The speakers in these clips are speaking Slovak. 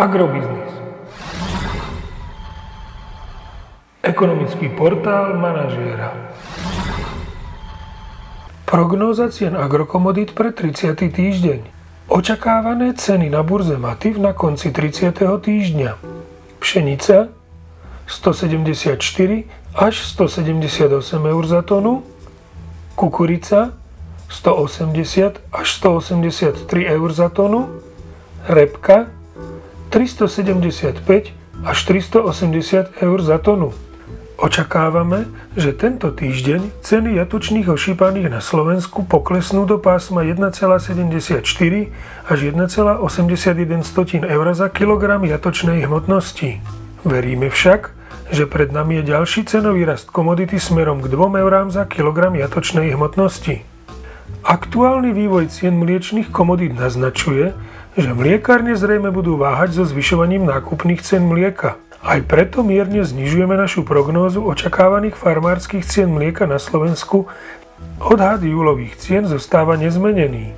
Agrobiznis. Ekonomický portál manažéra. Prognóza cien agrokomodít pre 30. týždeň. Očakávané ceny na burze Mativ na konci 30. týždňa. Pšenica 174 až 178 eur za tonu, kukurica 180 až 183 eur za tonu, repka 375 až 380 eur za tonu. Očakávame, že tento týždeň ceny jatočných ošípaných na Slovensku poklesnú do pásma 1,74 až 1,81 eur za kilogram jatočnej hmotnosti. Veríme však, že pred nami je ďalší cenový rast komodity smerom k 2 eurám za kilogram jatočnej hmotnosti. Aktuálny vývoj cien mliečných komodít naznačuje, že mliekárne zrejme budú váhať so zvyšovaním nákupných cien mlieka. Aj preto mierne znižujeme našu prognózu očakávaných farmárskych cien mlieka na Slovensku. Odhad júlových cien zostáva nezmenený.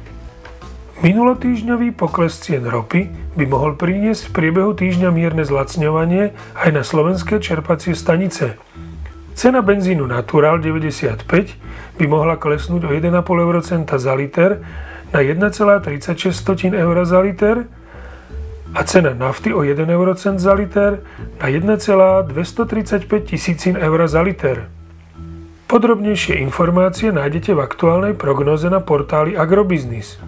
Minulotýžňový pokles cien ropy by mohol priniesť v priebehu týždňa mierne zlacňovanie aj na slovenské čerpacie stanice. Cena benzínu Natural 95 by mohla klesnúť o 1,5 eurocenta za liter na 1,36 eur za liter a cena nafty o 1 eurocent za liter na 1,235 tisícin eur za liter. Podrobnejšie informácie nájdete v aktuálnej prognoze na portáli Agrobiznis.